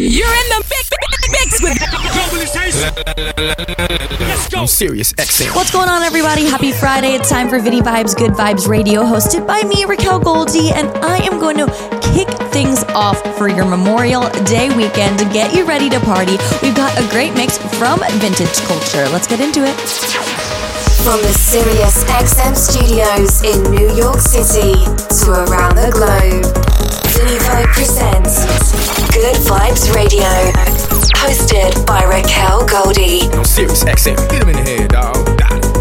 You're in the mix, mix with I'm Sirius, XM. What's going on, everybody? Happy Friday. It's time for Vinny Vibes Good Vibes Radio, hosted by me, Raquel Goldie, and I am going to kick things off for your Memorial Day weekend to get you ready to party. We've got a great mix from Vintage Culture. Let's get into it. From the Sirius XM studios in New York City to around the globe, Vinny presents Good Vibes Radio, hosted by Raquel Goldie. I'm Sirius, XM. Get him in the head, dog.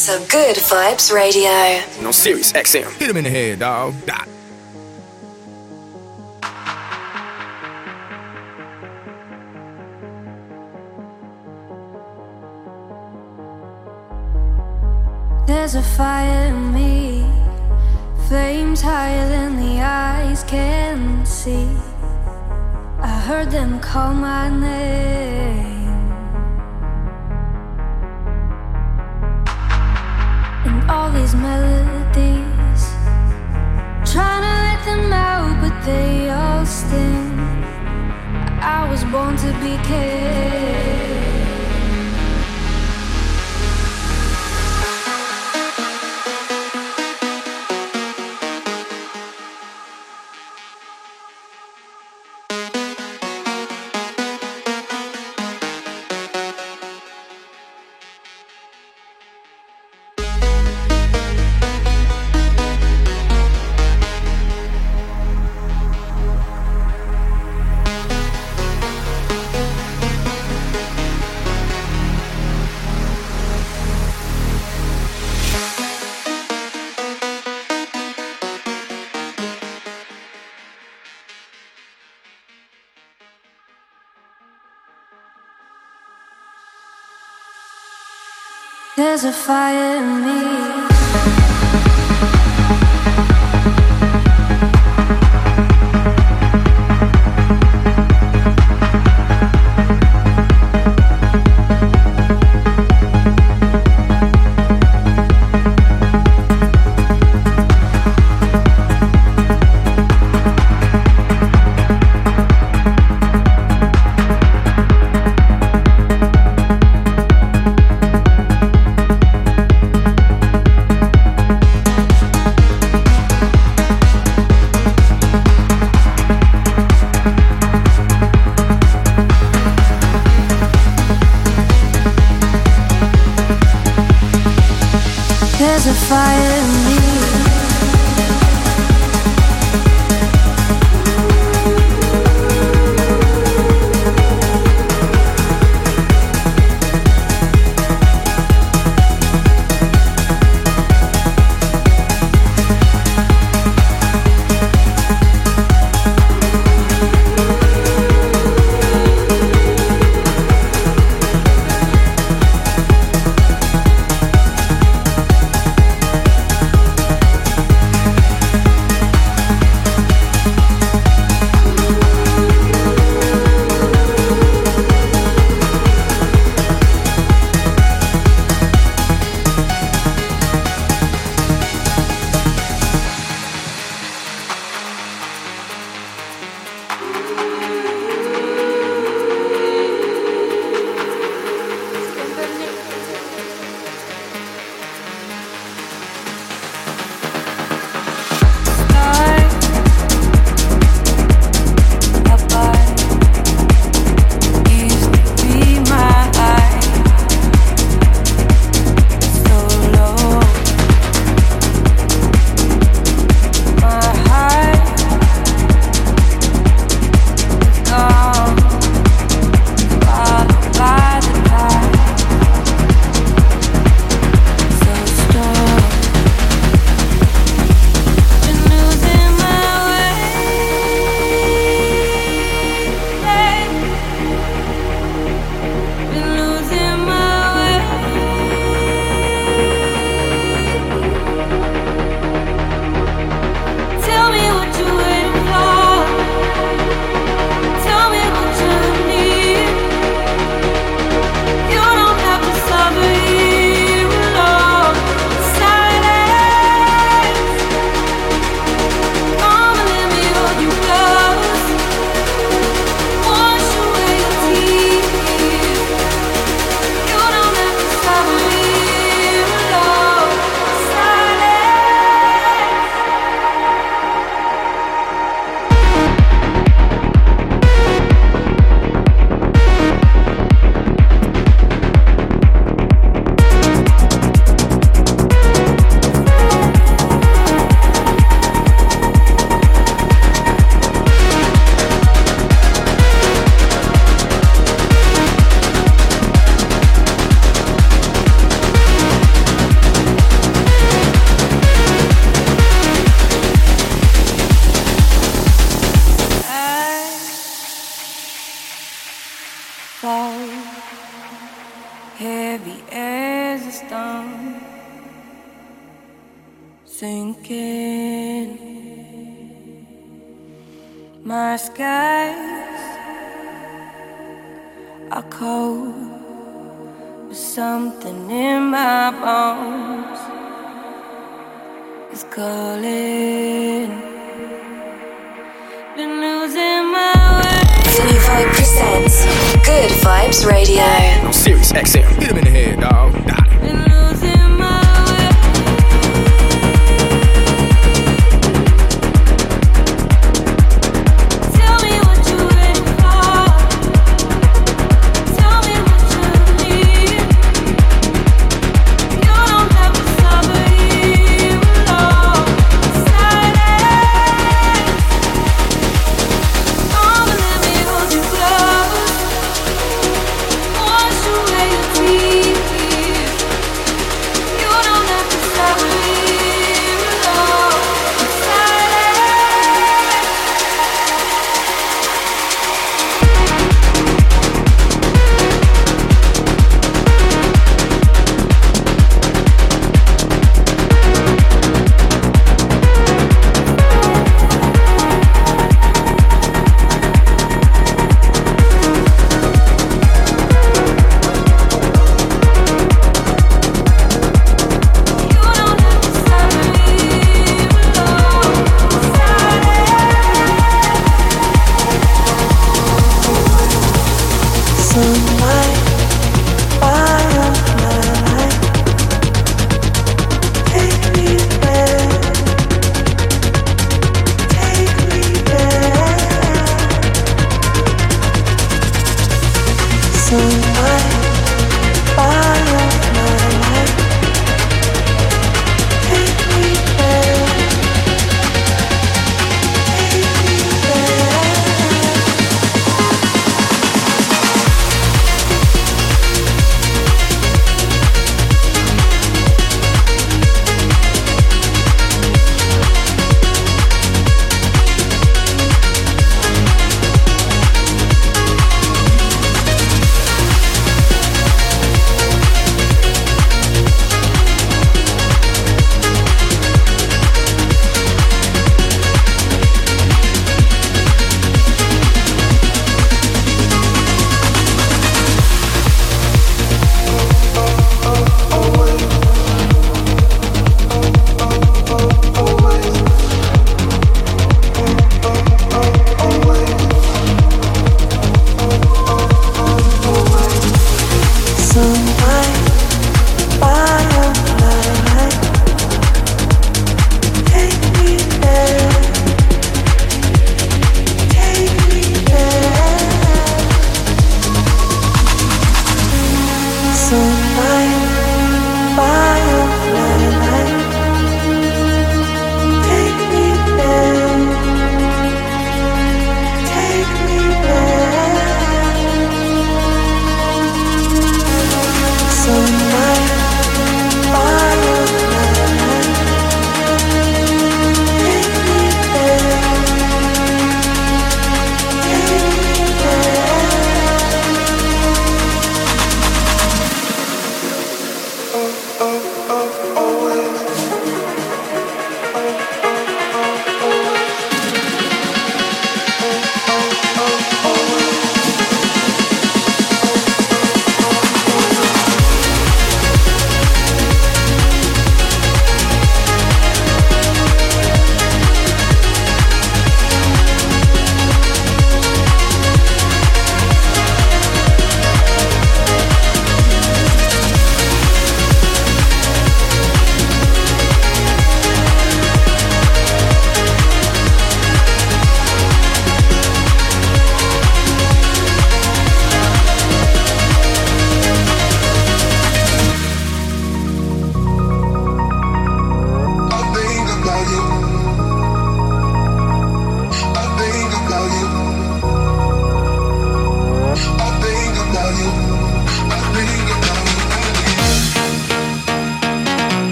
Listening to Good Vibes Radio. No Sirius XM. Hit him in the head, dog. Dot. There's a fire in me, flames higher than the eyes can see. I heard them call my name. All these melodies. Trying to let them out, but they all sting. I was born to be king. There's a fire in me There's something in my bones is calling. Been losing my way. 25% Good Vibes Radio. Sirius XM. Hit him in the head, dog. Nah.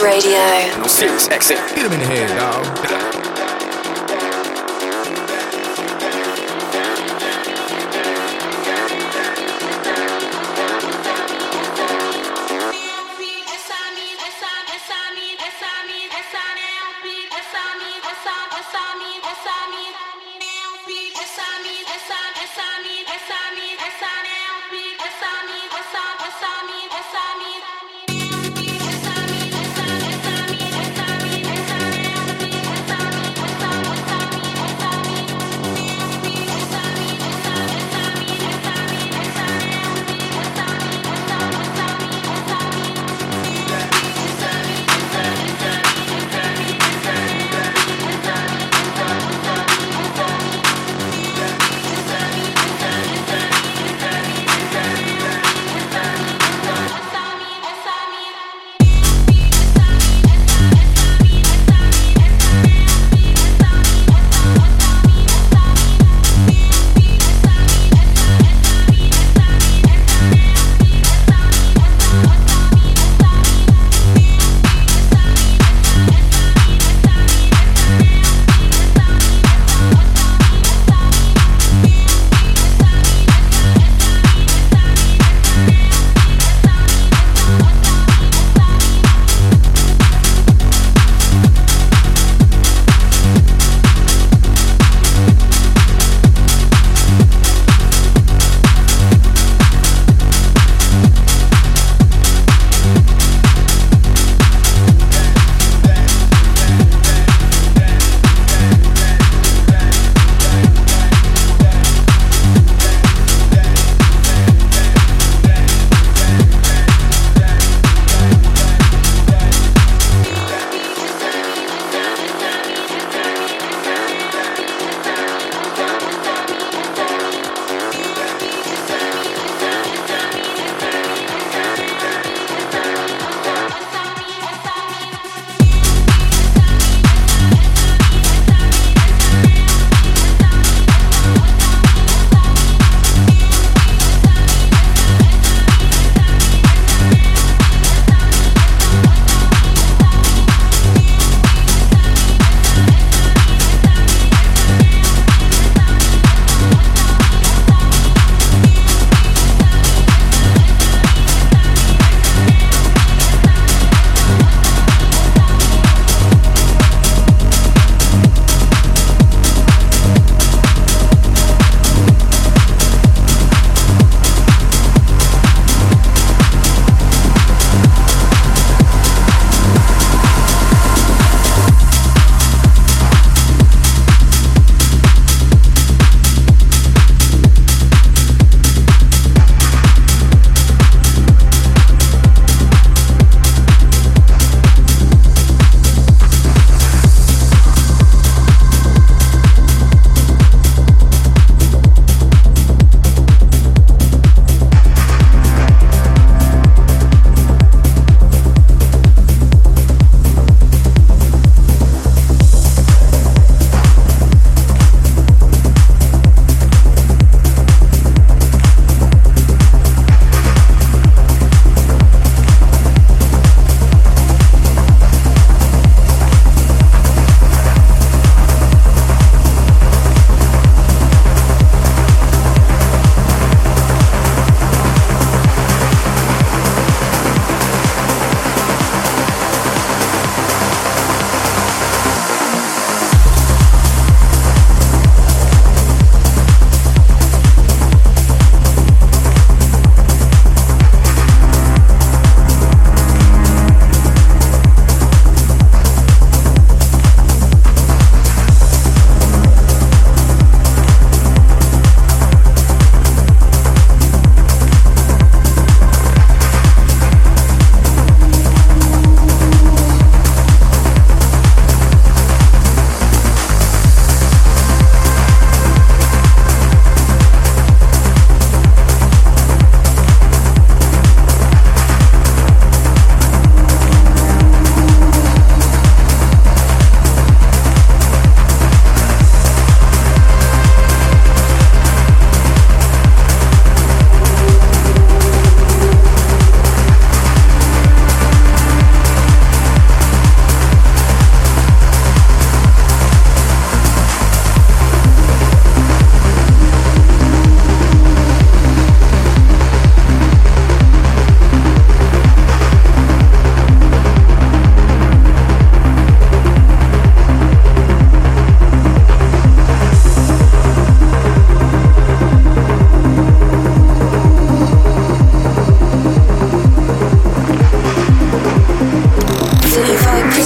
Radio. Sirius XM. Get him in the head, dog.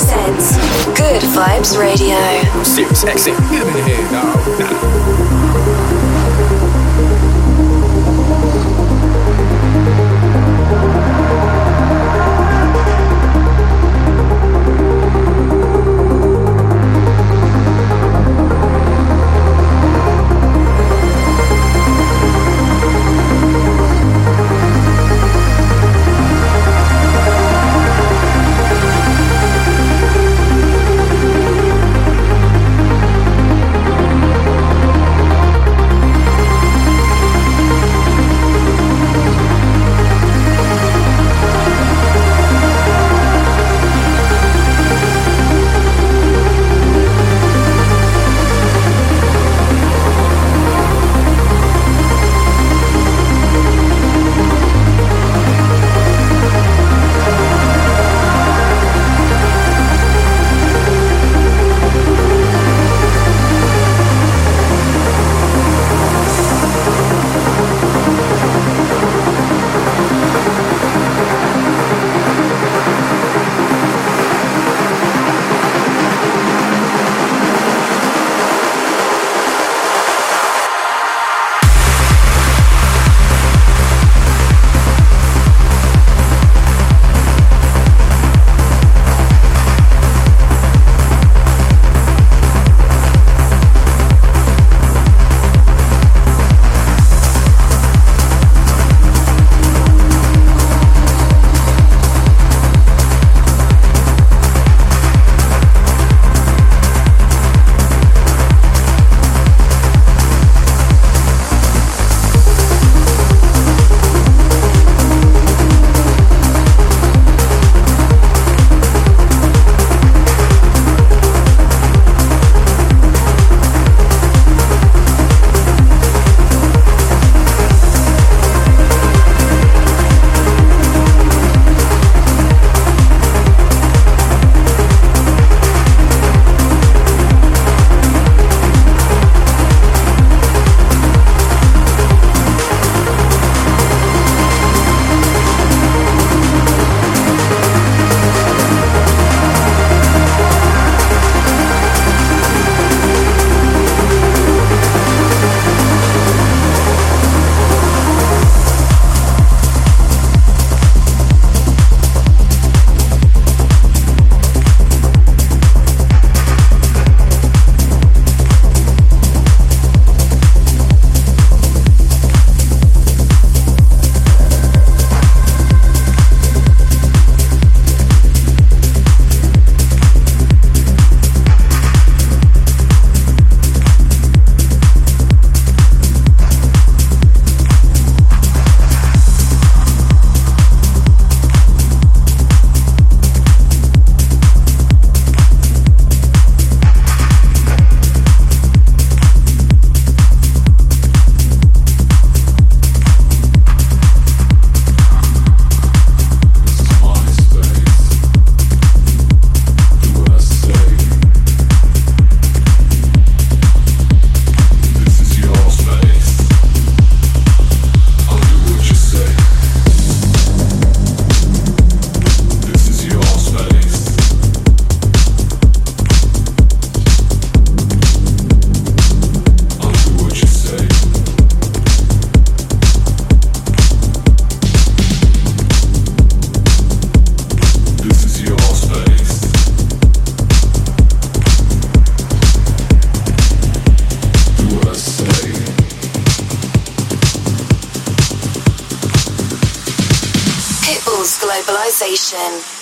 Good Vibes Radio. Serious exit. Get in here, dog. Nah. Nation.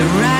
The writing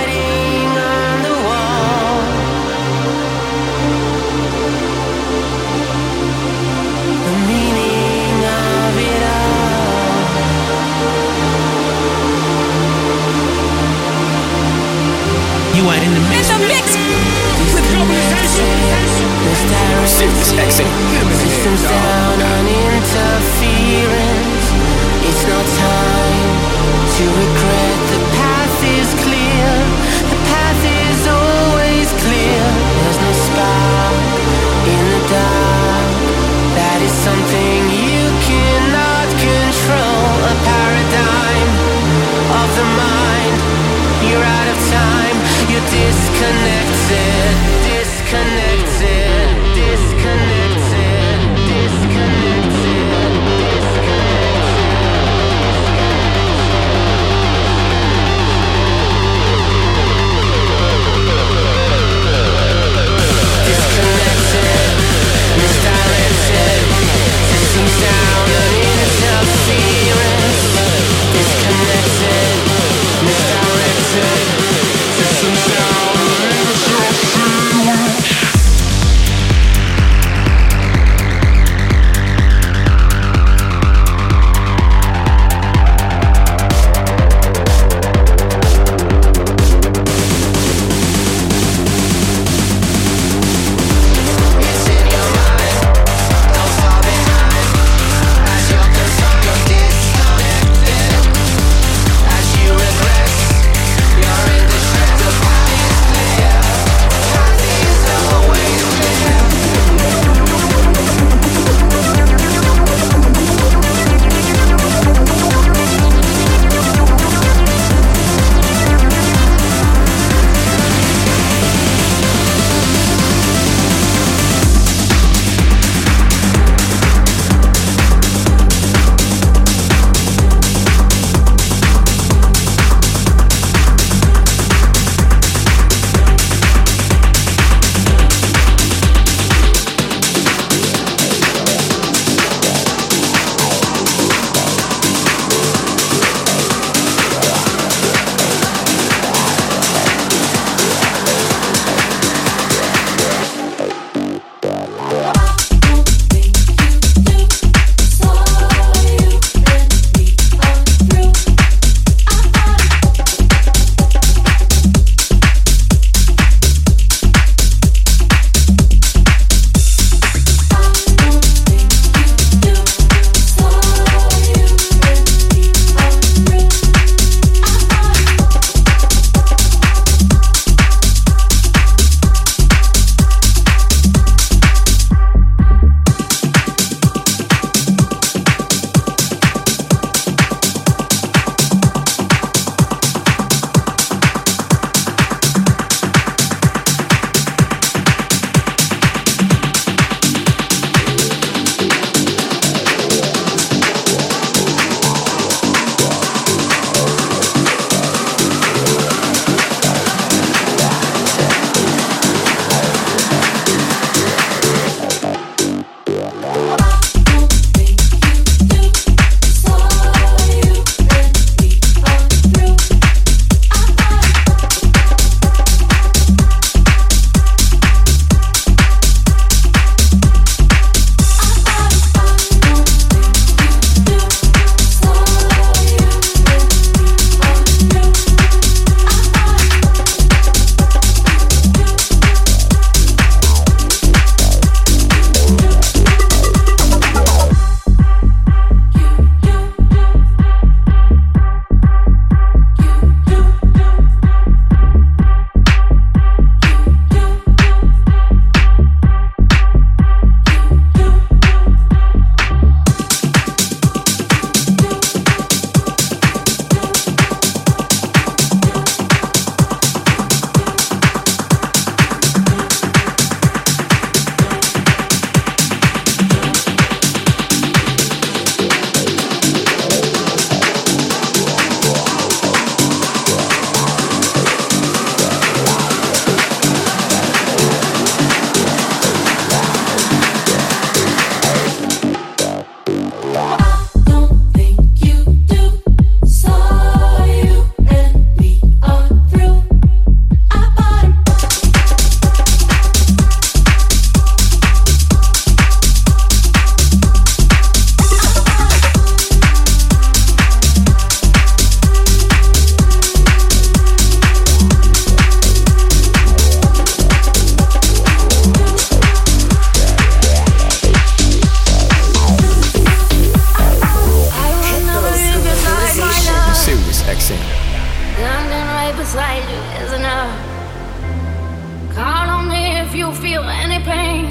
pain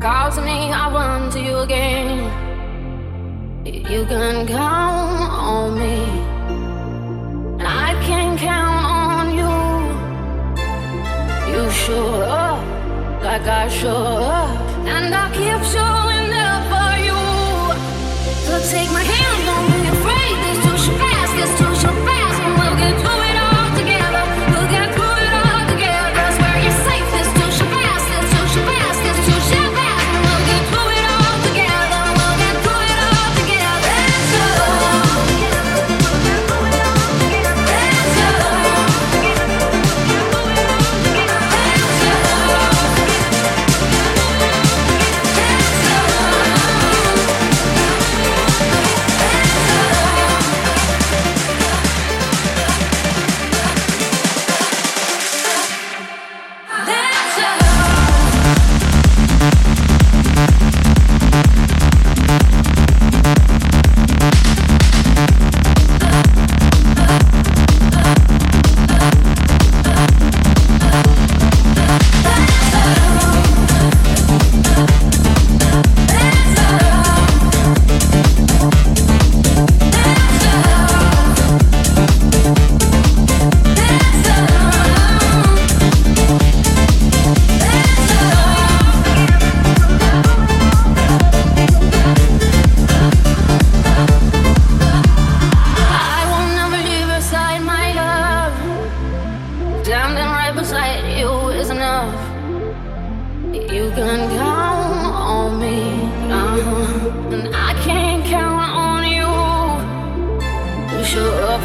calls me, I run to you again. You can count on me, and I can count on you. You show up like I show up, and I keep showing up for you. So take my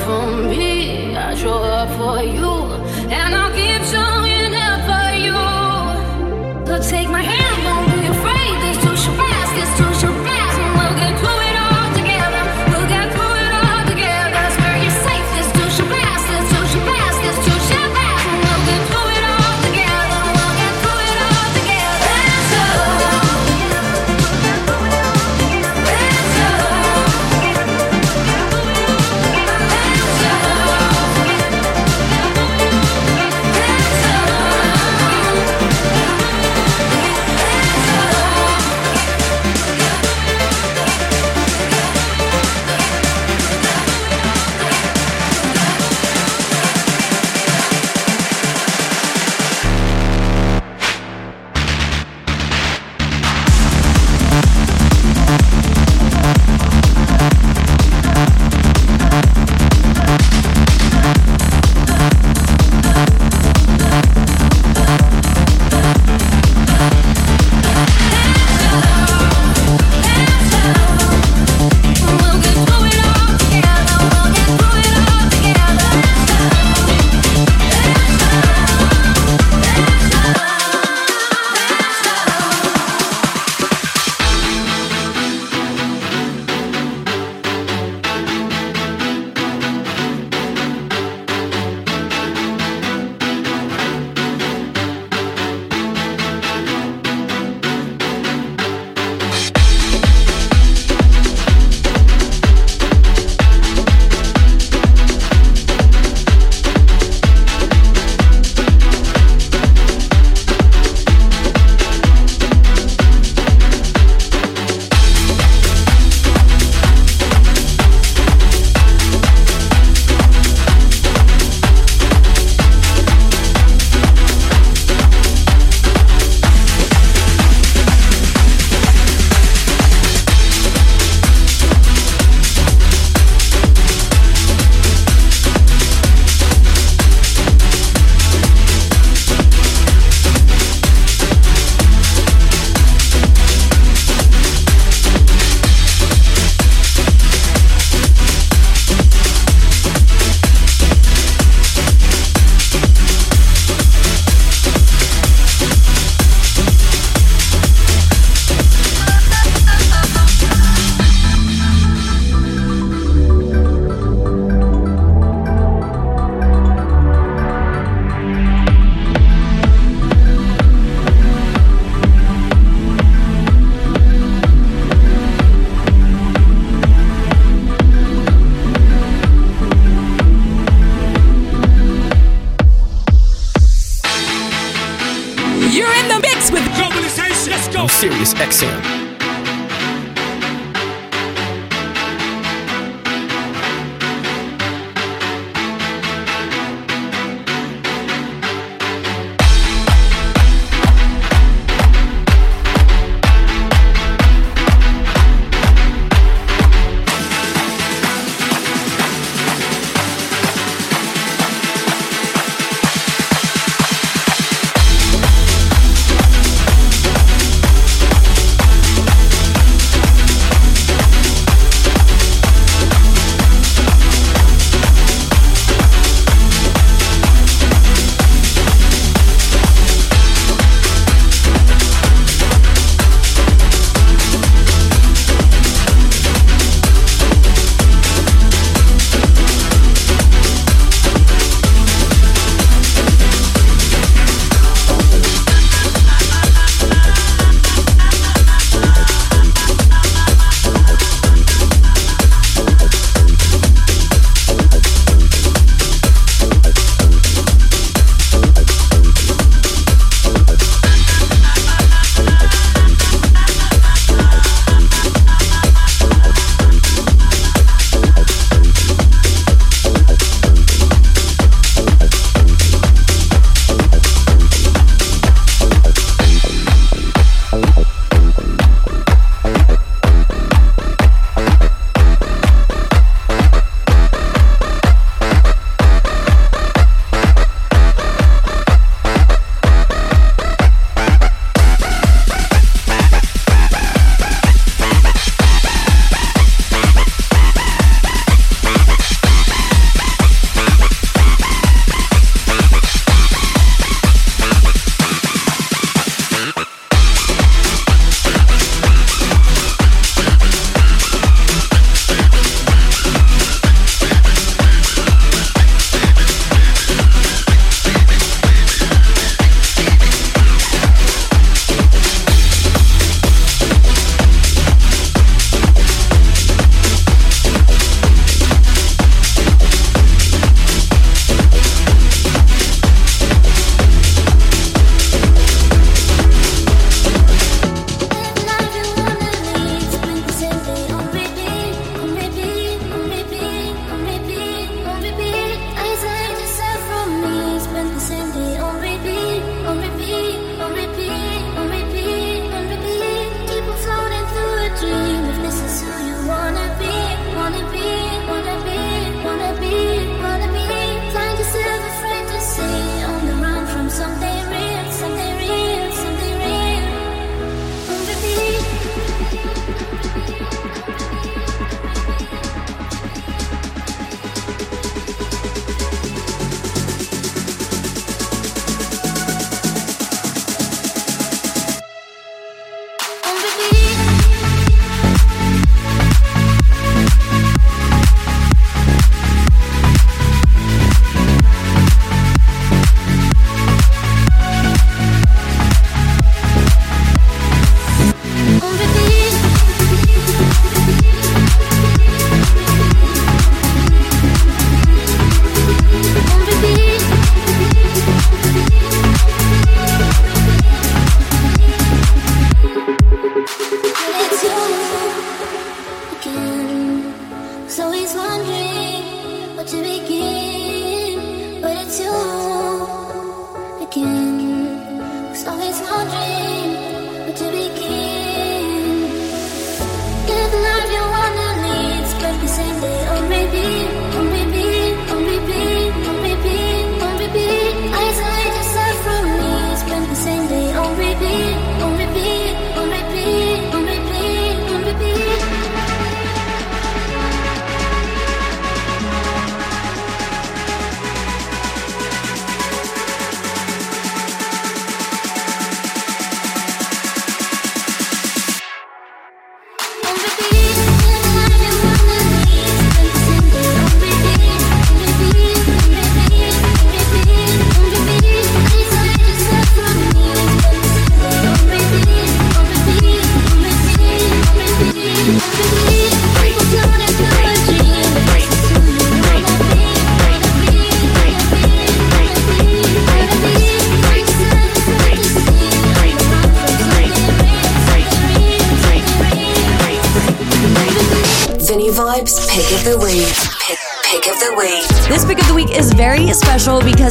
for me, I show up for you, and I'll keep showing.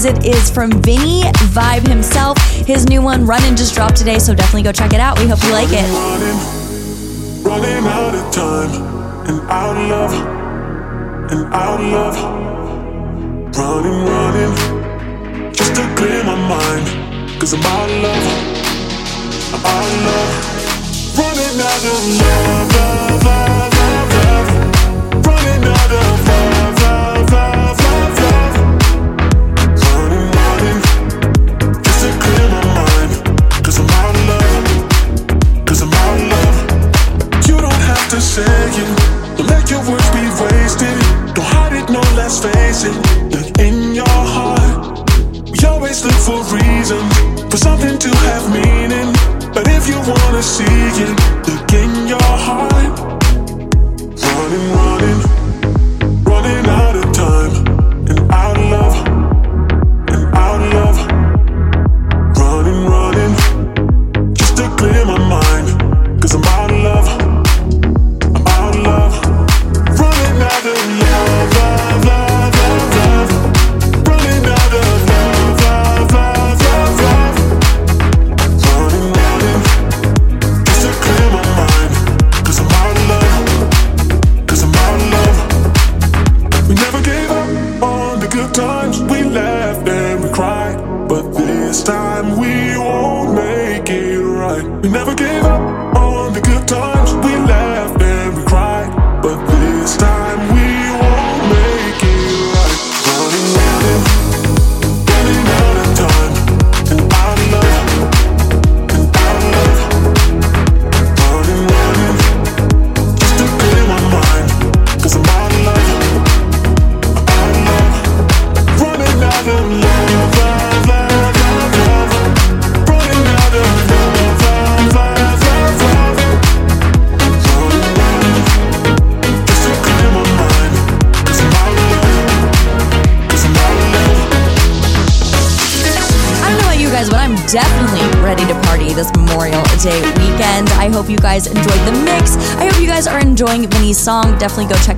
Because it is from Vinny Vibe himself. His new one, Runnin', just dropped today, so definitely go check it out. We hope you like it. Running, running out of time and out of love and out of love. Running, running, just to clear my mind. Cause I'm out of love, I'm out of love. Running out of love, love, love, love, love. Running out of love, love, don't let your words be wasted. Don't hide it, no, let's face it. Look in your heart. We always look for reasons, for something to have meaning. But if you wanna see it,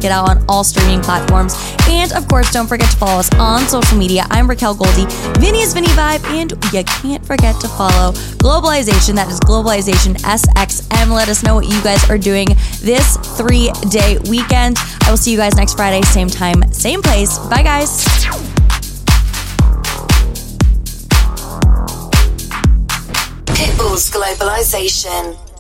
it out on all streaming platforms. And of course, don't forget to follow us on social media. I'm Raquel Goldie. Vinny is Vinny Vibe. And you can't forget to follow Globalization. That is Globalization SXM. Let us know what you guys are doing this three day weekend. I will see you guys next Friday, same time, same place. Bye, guys. Pitbull's Globalization.